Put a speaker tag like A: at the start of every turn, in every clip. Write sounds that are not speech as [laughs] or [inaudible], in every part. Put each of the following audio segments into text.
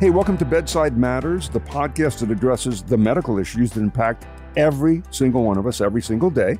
A: Hey, welcome to Bedside Matters, the podcast that addresses the medical issues that impact every single one of us every single day.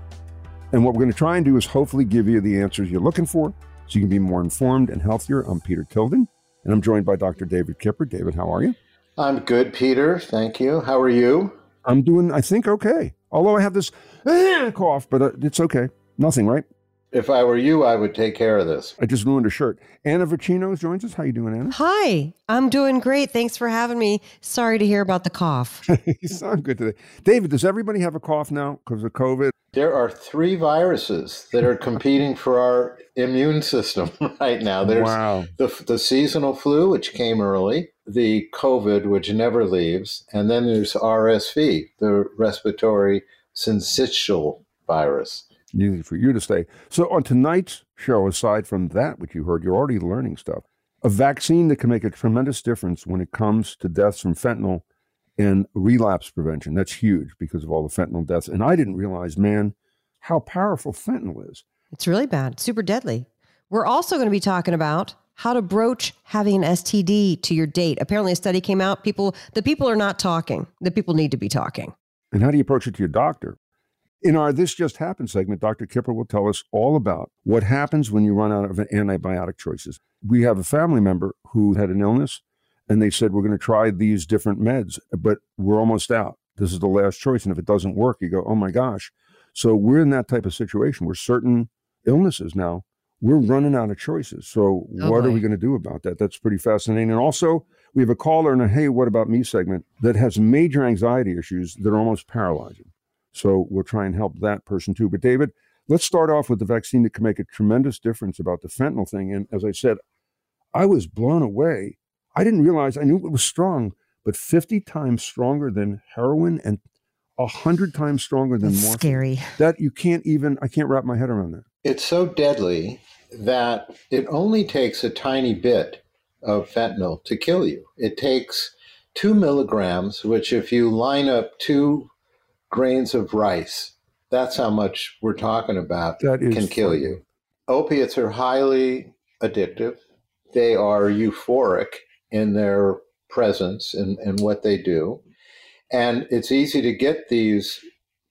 A: And what we're going to try and do is hopefully give you the answers you're looking for so you can be more informed and healthier. I'm Peter Tilden, and I'm joined by Dr. David Kipper. David, how are you?
B: I'm good, Peter. Thank you. How are you?
A: I'm doing, I think, okay. Although I have this [clears throat] cough, but uh, it's okay. Nothing, right?
B: If I were you, I would take care of this.
A: I just ruined a shirt. Anna Vocino joins us. How you doing, Anna?
C: Hi, I'm doing great. Thanks for having me. Sorry to hear about the cough. [laughs]
A: you sound good today. David, does everybody have a cough now because of COVID?
B: There are three viruses that are competing for our immune system [laughs] right now. There's
A: wow.
B: the, the seasonal flu, which came early, the COVID, which never leaves, and then there's RSV, the respiratory syncytial virus
A: easy for you to stay. So, on tonight's show, aside from that, which you heard, you're already learning stuff. A vaccine that can make a tremendous difference when it comes to deaths from fentanyl and relapse prevention. That's huge because of all the fentanyl deaths. And I didn't realize, man, how powerful fentanyl is.
C: It's really bad, super deadly. We're also going to be talking about how to broach having an STD to your date. Apparently, a study came out. People, the people are not talking. The people need to be talking.
A: And how do you approach it to your doctor? In our This Just Happened segment, Dr. Kipper will tell us all about what happens when you run out of antibiotic choices. We have a family member who had an illness, and they said, We're going to try these different meds, but we're almost out. This is the last choice. And if it doesn't work, you go, Oh my gosh. So we're in that type of situation where certain illnesses now, we're running out of choices. So oh what boy. are we going to do about that? That's pretty fascinating. And also, we have a caller in a Hey, What About Me segment that has major anxiety issues that are almost paralyzing. So we'll try and help that person too. But David, let's start off with the vaccine that can make a tremendous difference about the fentanyl thing. And as I said, I was blown away. I didn't realize, I knew it was strong, but 50 times stronger than heroin and 100 times stronger than
C: That's
A: morphine.
C: Scary.
A: That you can't even, I can't wrap my head around that.
B: It's so deadly that it only takes a tiny bit of fentanyl to kill you. It takes two milligrams, which, if you line up two grains of rice. That's how much we're talking about
A: that
B: can kill
A: funny.
B: you. Opiates are highly addictive. They are euphoric in their presence and, and what they do. And it's easy to get these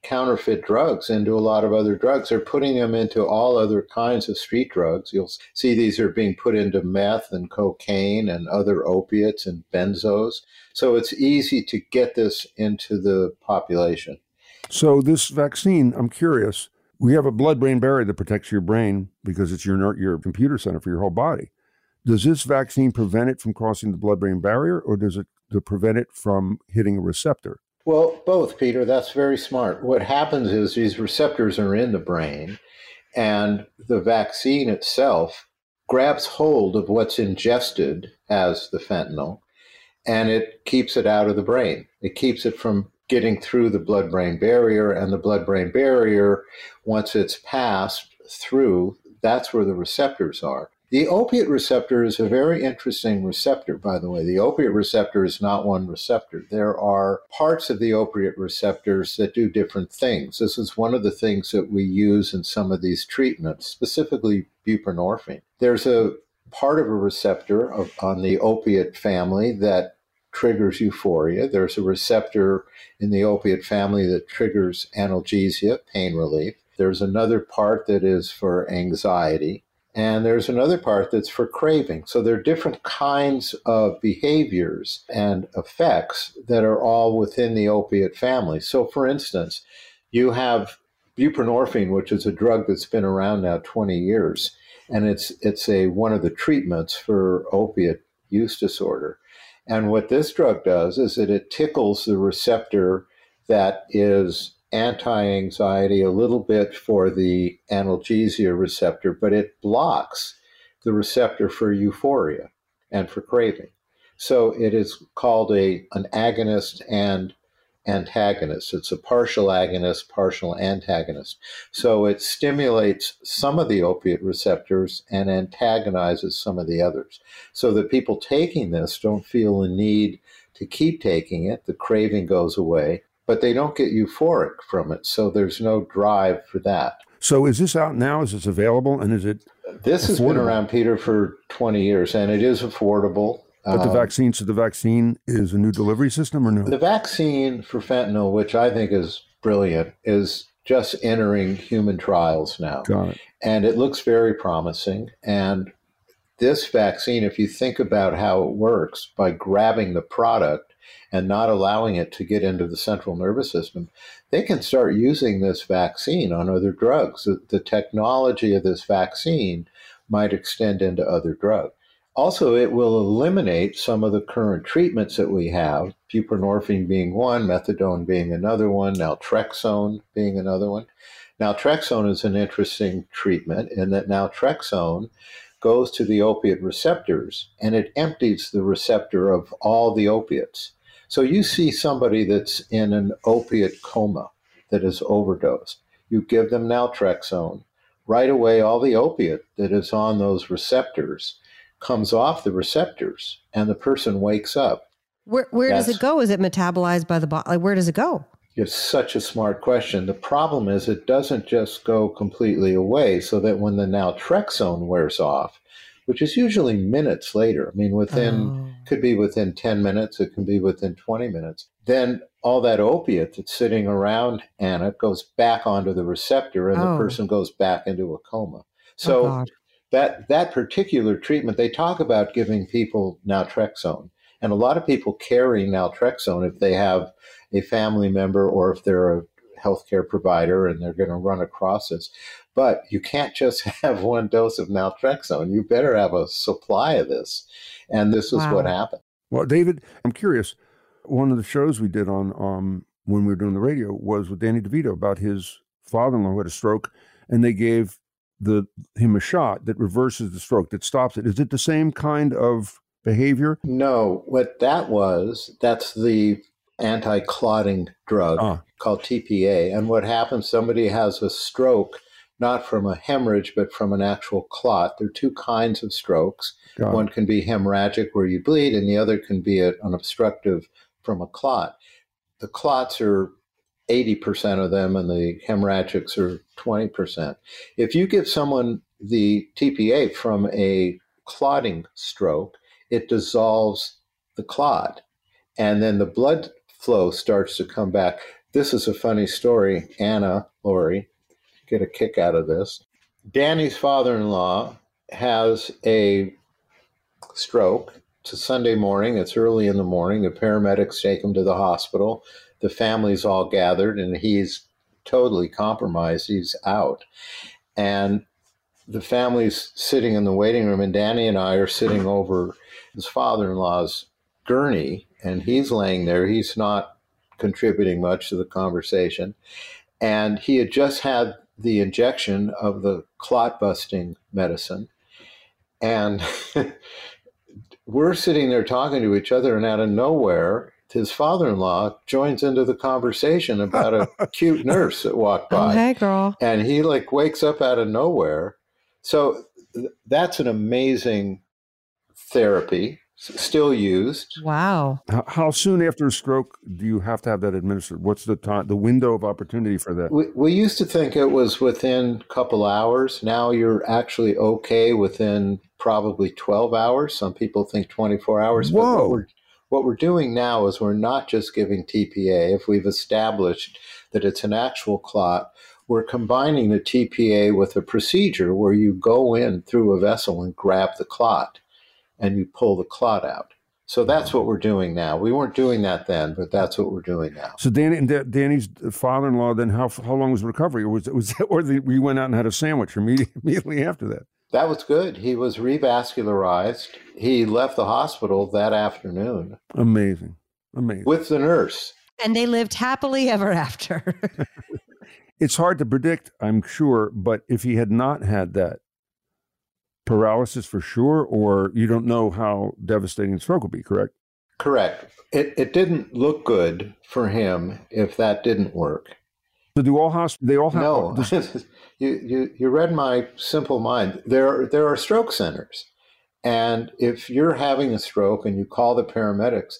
B: counterfeit drugs into a lot of other drugs. They're putting them into all other kinds of street drugs. You'll see these are being put into meth and cocaine and other opiates and benzos. So it's easy to get this into the population.
A: So this vaccine, I'm curious. We have a blood-brain barrier that protects your brain because it's your your computer center for your whole body. Does this vaccine prevent it from crossing the blood-brain barrier, or does it prevent it from hitting a receptor?
B: Well, both, Peter. That's very smart. What happens is these receptors are in the brain, and the vaccine itself grabs hold of what's ingested as the fentanyl, and it keeps it out of the brain. It keeps it from getting through the blood brain barrier. And the blood brain barrier, once it's passed through, that's where the receptors are. The opiate receptor is a very interesting receptor, by the way. The opiate receptor is not one receptor. There are parts of the opiate receptors that do different things. This is one of the things that we use in some of these treatments, specifically buprenorphine. There's a part of a receptor of, on the opiate family that triggers euphoria. There's a receptor in the opiate family that triggers analgesia, pain relief. There's another part that is for anxiety. And there's another part that's for craving. So there are different kinds of behaviors and effects that are all within the opiate family. So, for instance, you have buprenorphine, which is a drug that's been around now 20 years, and it's it's a one of the treatments for opiate use disorder. And what this drug does is that it tickles the receptor that is anti anxiety a little bit for the analgesia receptor, but it blocks the receptor for euphoria and for craving. So it is called a, an agonist and antagonist. It's a partial agonist, partial antagonist. So it stimulates some of the opiate receptors and antagonizes some of the others. So that people taking this don't feel the need to keep taking it. The craving goes away, but they don't get euphoric from it. So there's no drive for that.
A: So is this out now? Is this available? And is it?
B: This affordable? has been around, Peter, for 20 years, and it is affordable
A: But the
B: Um,
A: vaccine, so the vaccine is a new delivery system or no?
B: The vaccine for fentanyl, which I think is brilliant, is just entering human trials now.
A: It.
B: And it looks very promising. And this vaccine, if you think about how it works by grabbing the product and not allowing it to get into the central nervous system, they can start using this vaccine on other drugs. The, the technology of this vaccine might extend into other drugs. Also, it will eliminate some of the current treatments that we have, buprenorphine being one, methadone being another one, naltrexone being another one. Naltrexone is an interesting treatment in that naltrexone goes to the opiate receptors and it empties the receptor of all the opiates. So you see somebody that's in an opiate coma that is overdosed. You give them naltrexone. Right away, all the opiate that is on those receptors comes off the receptors and the person wakes up.
C: Where where does it go? Is it metabolized by the body? Like where does it go?
B: It's such a smart question. The problem is it doesn't just go completely away, so that when the naltrexone wears off, which is usually minutes later, I mean, within,
C: Oh.
B: could be within 10 minutes, it can be within 20 minutes, then all that opiate that's sitting around Anna goes back onto the receptor and
C: Oh.
B: the person goes back into a coma.
C: Oh,
B: So
C: God.
B: That that particular treatment, they talk about giving people naltrexone, and a lot of people carry naltrexone if they have a family member or if they're a healthcare provider and they're going to run across this. But you can't just [laughs] have one dose of naltrexone. You better have a supply of this, and this is
C: Wow.
B: what happened.
A: Well, David, I'm curious. One of the shows we did on um, when we were doing the radio was with Danny DeVito about his father-in-law who had a stroke, and they gave the him a shot that reverses the stroke, that stops it. Is it the same kind of behavior?
B: No, what that was, that's the anti-clotting drug
A: Ah.
B: called TPA. And what happens, somebody has a stroke, not from a hemorrhage, but from an actual clot. There are two kinds of strokes.
A: Got.
B: One can be hemorrhagic where you bleed, and the other can be a- an obstructive from a clot. The clots are 80% of them, and the hemorrhagics are 20%. If you give someone the TPA from a clotting stroke, it dissolves the clot, and then the blood flow starts to come back. This is a funny story. Anna, Lori, get a kick out of this. Danny's father in law has a stroke. It's a Sunday morning. It's early in the morning. The paramedics take him to the hospital. The family's all gathered, and he's totally compromised. He's out. And the family's sitting in the waiting room, and Danny and I are sitting over his father in law's gurney, and he's laying there. He's not contributing much to the conversation. And he had just had the injection of the clot busting medicine. And [laughs] we're sitting there talking to each other, and out of nowhere, his father in law joins into the conversation about a [laughs] cute nurse that walked
C: Oh,
B: by
C: hey, girl.
B: and he like wakes up out of nowhere. So th- that's an amazing therapy, s- still used.
C: Wow.
A: How, how soon after a stroke do you have to have that administered? What's the time, the window of opportunity for that?
B: We, we used to think it was within a couple hours. Now you're actually okay within probably 12 hours. Some people think 24 hours. But
A: Whoa.
B: What we're, doing now is we're not just giving TPA. If we've established that it's an actual clot, we're combining the TPA with a procedure where you go in through a vessel and grab the clot and you pull the clot out. So that's what we're doing now. We weren't doing that then, but that's what we're doing now.
A: So Danny Danny's father-in-law. Then how how long was recovery, or was it was or the, we went out and had a sandwich immediately [laughs] after that?
B: That was good. He was revascularized. He left the hospital that afternoon
A: Amazing, amazing.
B: with the nurse.
C: And they lived happily ever after. [laughs]
A: It's hard to predict, I'm sure, but if he had not had that paralysis for sure, or you don't know how devastating the stroke would be, correct?
B: Correct. It, it didn't look good for him if that didn't work.
A: So do all hospitals? They all have.
B: No,
A: does- [laughs]
B: you, you, you read my simple mind. There, there are stroke centers. And if you're having a stroke and you call the paramedics,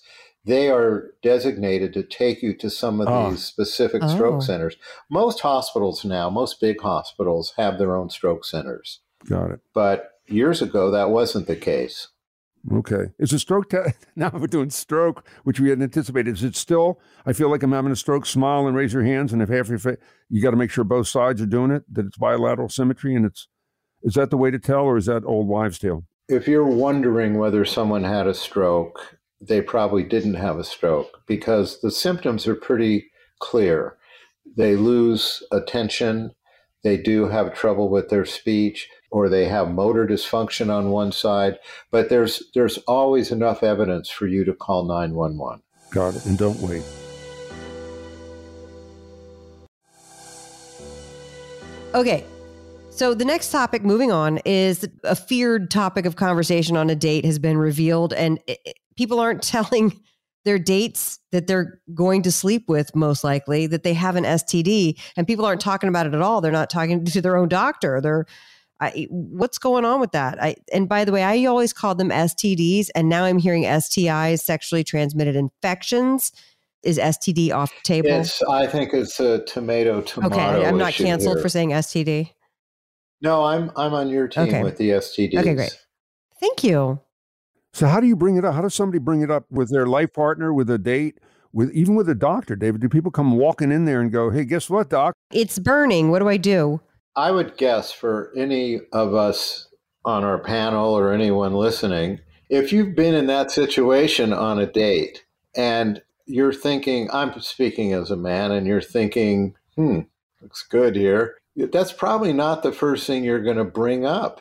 B: they are designated to take you to some of
A: Ah.
B: these specific
C: Oh.
B: stroke centers. Most hospitals now, most big hospitals have their own stroke centers.
A: got it.
B: But years ago, that wasn't the case.
A: Okay. Is a stroke test? [laughs] Now we're doing stroke, which we had anticipated. Is it still? I feel like I'm having a stroke. Smile and raise your hands, and if half your face, you got to make sure both sides are doing it. That it's bilateral symmetry, and it's. Is that the way to tell, or is that old wives' tale?
B: If you're wondering whether someone had a stroke, they probably didn't have a stroke because the symptoms are pretty clear. They lose attention. They do have trouble with their speech or they have motor dysfunction on one side, but there's there's always enough evidence for you to call 911.
A: Got it. And don't wait.
C: Okay. So the next topic moving on is a feared topic of conversation on a date has been revealed and it, it, people aren't [laughs] telling their dates that they're going to sleep with most likely that they have an STD and people aren't talking about it at all. They're not talking [laughs] to their own doctor. They're I, what's going on with that? I, and by the way, I always called them STDs, and now I'm hearing STIs, sexually transmitted infections. Is STD off the table?
B: It's, I think it's a tomato tomato.
C: Okay, I'm not canceled
B: here.
C: for saying STD.
B: No, I'm I'm on your team
C: Okay.
B: with the STDs.
C: Okay, great. Thank you.
A: So how do you bring it up? How does somebody bring it up with their life partner, with a date, with even with a doctor? David, do people come walking in there and go, "Hey, guess what, doc?
C: It's burning. What do I do?
B: I would guess for any of us on our panel or anyone listening, if you've been in that situation on a date and you're thinking, I'm speaking as a man, and you're thinking, hmm, looks good here, that's probably not the first thing you're going to bring up.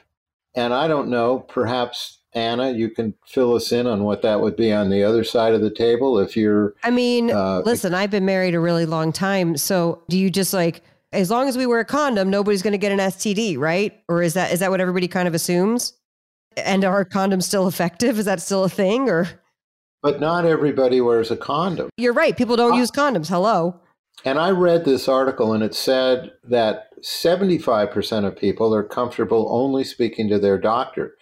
B: And I don't know, perhaps Anna, you can fill us in on what that would be on the other side of the table if you're.
C: I mean,
B: Uh,
C: listen, I've been married a really long time. So do you just like, as long as we wear a condom, nobody's going to get an STD, right? Or is that is that what everybody kind of assumes? And are condoms still effective? Is that still a thing? Or
B: But not everybody wears a condom.
C: you're right, people don't
B: Uh,
C: use condoms. Hello.
B: And I read this article and it said that 75% of people are comfortable only speaking to their doctor.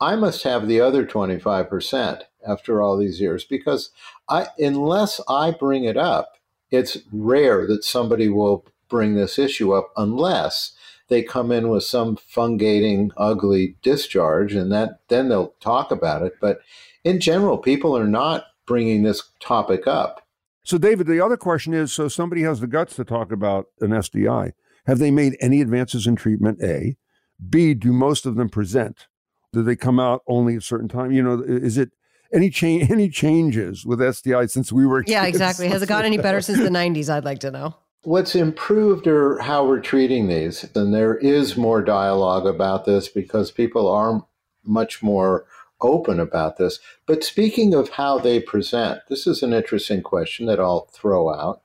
B: I must have the other 25% after all these years because I unless I bring it up, it's rare that somebody will bring this issue up unless they come in with some fungating ugly discharge and that then they'll talk about it, but in general people are not bringing this topic up.
A: So, David, the other question is: so somebody has the guts to talk about an STI. Have they made any advances in treatment? A, B. Do most of them present? Do they come out only at a certain time? You know, is it any change? [laughs] Any changes with STI since we were?
C: Yeah, exactly. Has it gotten any better since the 90s? I'd like to know.
B: What's improved are how we're treating these. And there is more dialogue about this because people are much more open about this. But speaking of how they present, this is an interesting question that I'll throw out.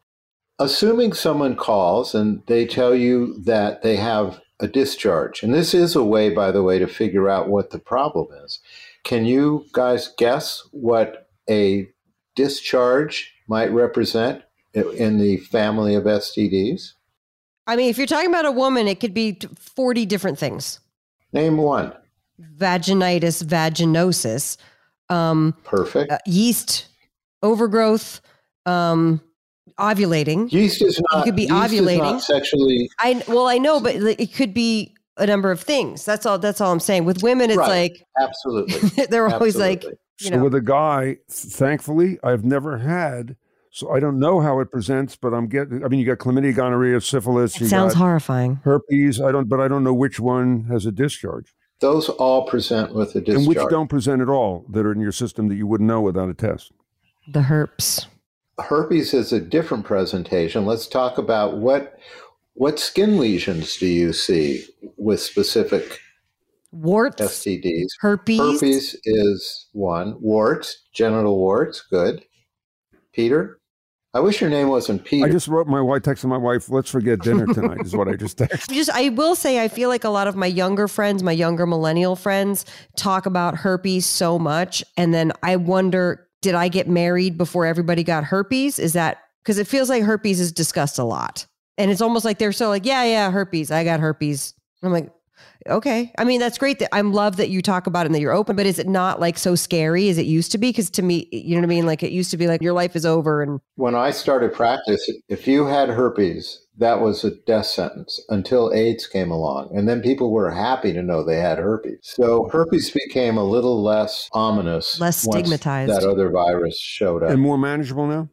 B: Assuming someone calls and they tell you that they have a discharge, and this is a way, by the way, to figure out what the problem is. Can you guys guess what a discharge might represent in the family of STDs?
C: I mean, if you're talking about a woman, it could be 40 different things.
B: Name one.
C: Vaginitis, vaginosis, um,
B: Perfect.
C: uh, yeast overgrowth, um, ovulating.
B: Yeast is not.
C: could be
B: yeast is
C: ovulating.
B: not sexually.
C: I well, I know, but it could be a number of things. That's all. That's all I'm saying. With women, it's
B: Right.
C: like
B: Absolutely. [laughs]
C: they're always like,
B: Absolutely.
C: you
A: So with a guy, thankfully, I've never had. So I don't know how it presents, but I'm getting. I mean, you got chlamydia, gonorrhea, syphilis.
C: it
A: you
C: sounds
A: got
C: horrifying.
A: herpes. I don't, but I don't know which one has a discharge
B: Those all present with a discharge.
A: and which don't present at all that are in your system that you wouldn't know without a test.
C: The herpes.
B: Herpes is a different presentation. Let's talk about what what skin lesions do you see with specific
C: Warts,
B: STDs?
C: herpes.
B: Herpes is one. Warts, genital warts, good. Peter, I wish your name wasn't Peter.
A: I just wrote my wife, texted my wife, let's forget dinner tonight, is what I just texted. [laughs]
C: Just, I will say, I feel like a lot of my younger friends, my younger millennial friends, talk about herpes so much, and then I wonder, did I get married before everybody got herpes? Is that because it feels like herpes is discussed a lot, and it's almost like they're so like, yeah, yeah, herpes, I got herpes. I'm like, Okay. I mean, that's great that I'm love that you talk about it and that you're open, but is it not like so scary as it used to be? Because to me, you know what I mean? Like it used to be like your life is over. And
B: when I started practice, if you had herpes, that was a death sentence until AIDS came along. And then people were happy to know they had herpes. So herpes became a little less ominous,
C: less stigmatized.
B: That other virus showed up.
A: And more manageable now?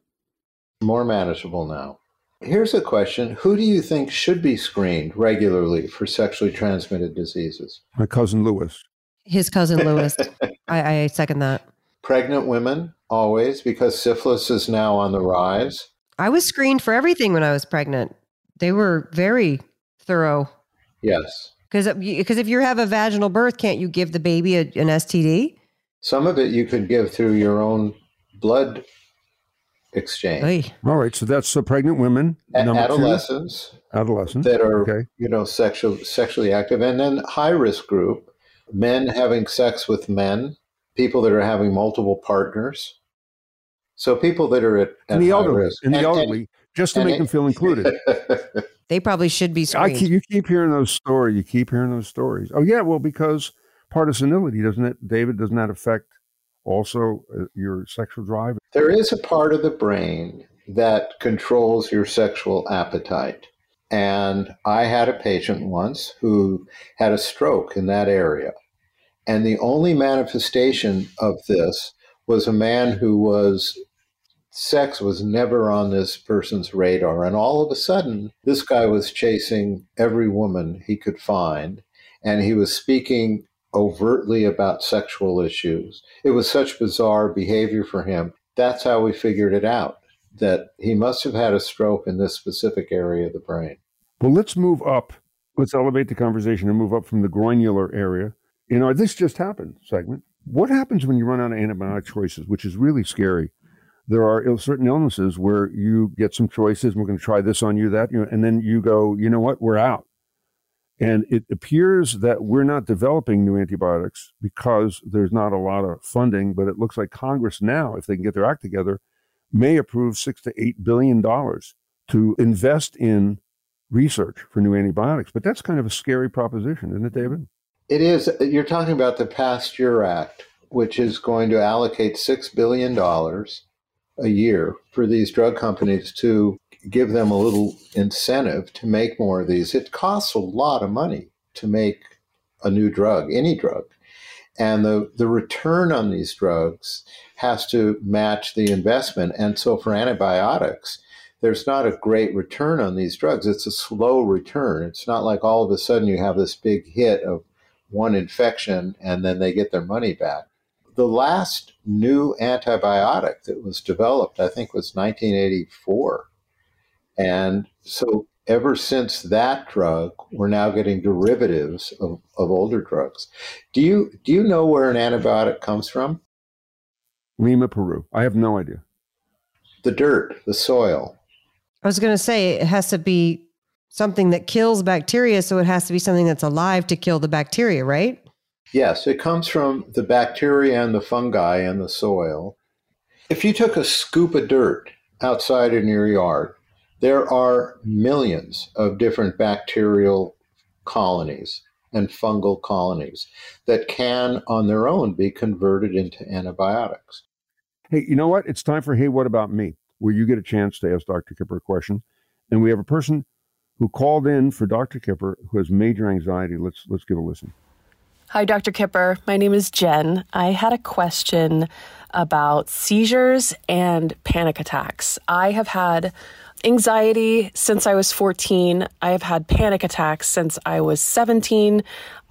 B: More manageable now. Here's a question Who do you think should be screened regularly for sexually transmitted diseases?
A: My cousin Lewis.
C: His cousin Lewis. [laughs] I, I second that.
B: Pregnant women, always, because syphilis is now on the rise.
C: I was screened for everything when I was pregnant. They were very thorough.
B: Yes.
C: Because because uh, if you have a vaginal birth, can't you give the baby a, an STD?
B: Some of it you could give through your own blood exchange.
C: Oy.
A: All right, so that's the pregnant women,
B: adolescents,
A: two. adolescents
B: that are
A: okay.
B: you know sexual sexually active, and then high risk group, men having sex with men, people that are having multiple partners. So people that are at, at
A: and the elderly,
B: risk.
A: and the
B: and,
A: elderly,
B: and,
A: just to make
B: it,
A: them feel included. [laughs]
C: they probably should be screened.
A: Keep, you keep hearing those stories. You keep hearing those stories. Oh yeah, well because partisanality doesn't it, David? Doesn't that affect also uh, your sexual drive?
B: There is a part of the brain that controls your sexual appetite. And I had a patient once who had a stroke in that area. And the only manifestation of this was a man who was, sex was never on this person's radar. And all of a sudden, this guy was chasing every woman he could find. And he was speaking overtly about sexual issues. It was such bizarre behavior for him. That's how we figured it out that he must have had a stroke in this specific area of the brain.
A: Well, let's move up. Let's elevate the conversation and move up from the groinular area. You know, this just happened segment. What happens when you run out of antibiotic choices, which is really scary? There are certain illnesses where you get some choices. We're going to try this on you, that, you know, and then you go, you know what, we're out. And it appears that we're not developing new antibiotics because there's not a lot of funding, but it looks like Congress now, if they can get their act together, may approve six to eight billion dollars to invest in research for new antibiotics. But that's kind of a scary proposition, isn't it, David?
B: It is. You're talking about the Pasteur Act, which is going to allocate six billion dollars a year for these drug companies to give them a little incentive to make more of these. It costs a lot of money to make a new drug, any drug. And the, the return on these drugs has to match the investment. And so for antibiotics, there's not a great return on these drugs. It's a slow return. It's not like all of a sudden you have this big hit of one infection and then they get their money back. The last new antibiotic that was developed, I think, was 1984. And so ever since that drug, we're now getting derivatives of, of older drugs. Do you do you know where an antibiotic comes from?
A: Lima, Peru. I have no idea.
B: The dirt, the soil.
C: I was going to say it has to be something that kills bacteria, so it has to be something that's alive to kill the bacteria, right?
B: Yes, it comes from the bacteria and the fungi in the soil. If you took a scoop of dirt outside in your yard there are millions of different bacterial colonies and fungal colonies that can, on their own, be converted into antibiotics.
A: Hey, you know what? It's time for Hey, What About Me, where you get a chance to ask Dr. Kipper a question. And we have a person who called in for Dr. Kipper who has major anxiety. Let's let's give a listen.
D: Hi, Dr. Kipper. My name is Jen. I had a question about seizures and panic attacks. I have had anxiety since I was 14. I have had panic attacks since I was 17,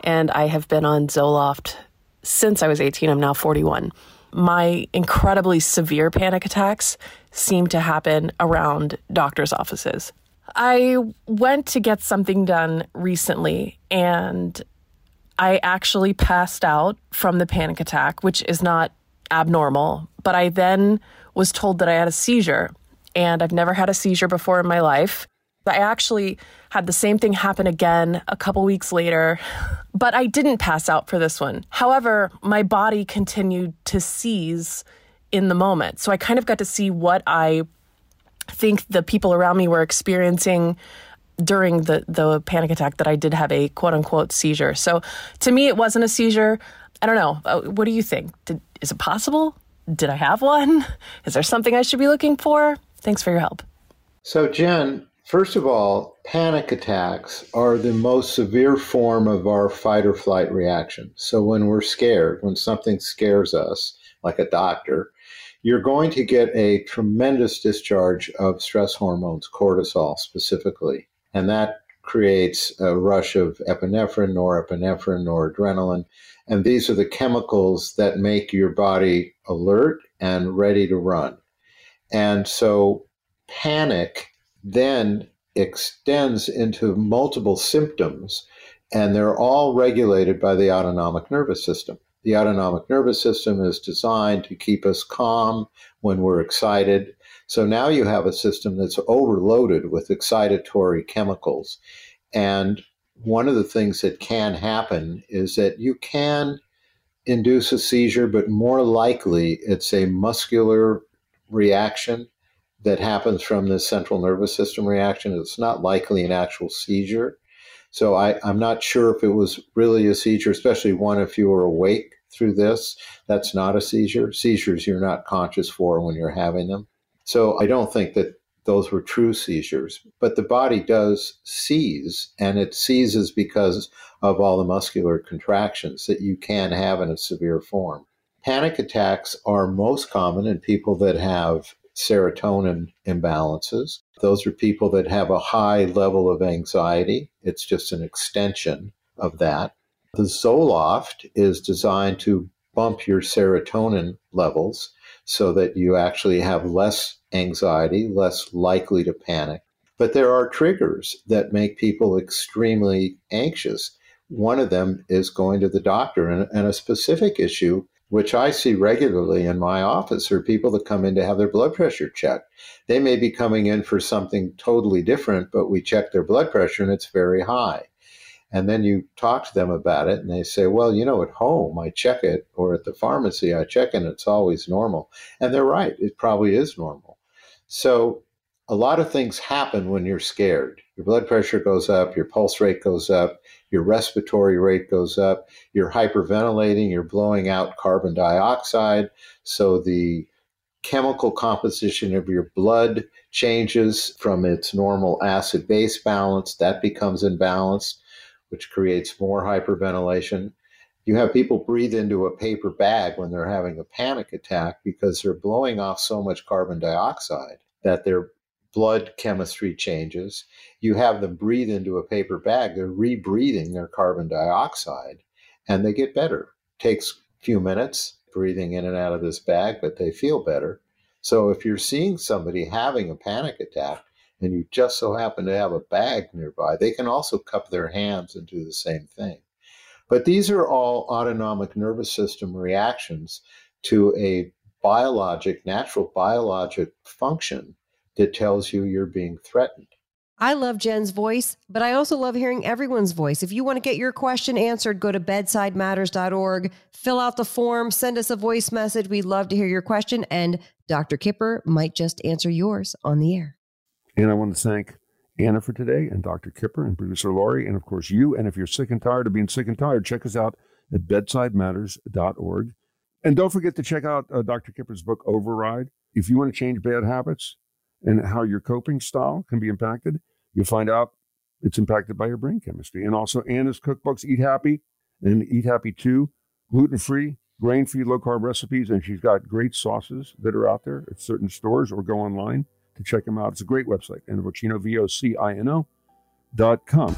D: and I have been on Zoloft since I was 18. I'm now 41. My incredibly severe panic attacks seem to happen around doctor's offices. I went to get something done recently and I actually passed out from the panic attack, which is not abnormal, but I then was told that I had a seizure and I've never had a seizure before in my life. I actually had the same thing happen again a couple weeks later, [laughs] but I didn't pass out for this one. However, my body continued to seize in the moment. So I kind of got to see what I think the people around me were experiencing during the the panic attack that I did have a quote unquote seizure. So to me, it wasn't a seizure. I don't know. Uh, what do you think? Did, is it possible? Did I have one? Is there something I should be looking for? Thanks for your help.
B: So, Jen, first of all, panic attacks are the most severe form of our fight or flight reaction. So, when we're scared, when something scares us, like a doctor, you're going to get a tremendous discharge of stress hormones, cortisol specifically. And that creates a rush of epinephrine, norepinephrine, noradrenaline. And these are the chemicals that make your body alert and ready to run. And so panic then extends into multiple symptoms, and they're all regulated by the autonomic nervous system. The autonomic nervous system is designed to keep us calm when we're excited. So now you have a system that's overloaded with excitatory chemicals. And one of the things that can happen is that you can induce a seizure, but more likely it's a muscular reaction that happens from the central nervous system reaction. It's not likely an actual seizure. So I, am not sure if it was really a seizure, especially one if you were awake through this. That's not a seizure. Seizures you're not conscious for when you're having them. So I don't think that those were true seizures. But the body does seize, and it seizes because of all the muscular contractions that you can have in a severe form. Panic attacks are most common in people that have serotonin imbalances. Those are people that have a high level of anxiety. It's just an extension of that. The Zoloft is designed to bump your serotonin levels so that you actually have less anxiety, less likely to panic. But there are triggers that make people extremely anxious. One of them is going to the doctor. And, and, a specific issue, which I see regularly in my office, are people that come in to have their blood pressure checked. They may be coming in for something totally different, but we check their blood pressure and it's very high. And then you talk to them about it and they say, well, you know, at home I check it, or at the pharmacy I check and it's always normal. And they're right, it probably is normal. So a lot of things happen when you're scared. Your blood pressure goes up, your pulse rate goes up, your respiratory rate goes up, you're hyperventilating, you're blowing out carbon dioxide. So the chemical composition of your blood changes from its normal acid base balance, that becomes imbalanced, which creates more hyperventilation. You have people breathe into a paper bag when they're having a panic attack because they're blowing off so much carbon dioxide that their blood chemistry changes. You have them breathe into a paper bag, they're rebreathing their carbon dioxide and they get better. Takes a few minutes breathing in and out of this bag, but they feel better. So if you're seeing somebody having a panic attack and you just so happen to have a bag nearby, they can also cup their hands and do the same thing. But these are all autonomic nervous system reactions to a biologic, natural biologic function that tells you you're being threatened.
C: I love Jen's voice, but I also love hearing everyone's voice. If you want to get your question answered, go to bedsidematters.org, fill out the form, send us a voice message. We'd love to hear your question, and Dr. Kipper might just answer yours on the air.
A: And I want to thank Anna for today, and Dr. Kipper, and producer Laurie, and of course you. And if you're sick and tired of being sick and tired, check us out at bedsidematters.org. And don't forget to check out uh, Dr. Kipper's book, Override. If you want to change bad habits, and how your coping style can be impacted. You'll find out it's impacted by your brain chemistry. And also Anna's cookbooks, Eat Happy and Eat Happy 2, gluten free, grain free, low carb recipes. And she's got great sauces that are out there at certain stores or go online to check them out. It's a great website, Vocino, V-O-C-I-N-O dot com.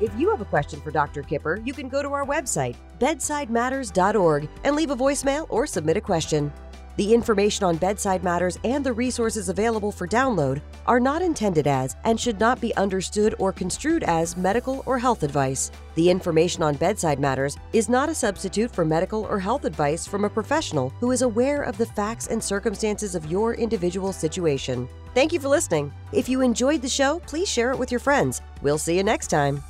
C: If you have a question for Dr. Kipper, you can go to our website, bedsidematters.org, and leave a voicemail or submit a question. The information on Bedside Matters and the resources available for download are not intended as and should not be understood or construed as medical or health advice. The information on Bedside Matters is not a substitute for medical or health advice from a professional who is aware of the facts and circumstances of your individual situation. Thank you for listening. If you enjoyed the show, please share it with your friends. We'll see you next time.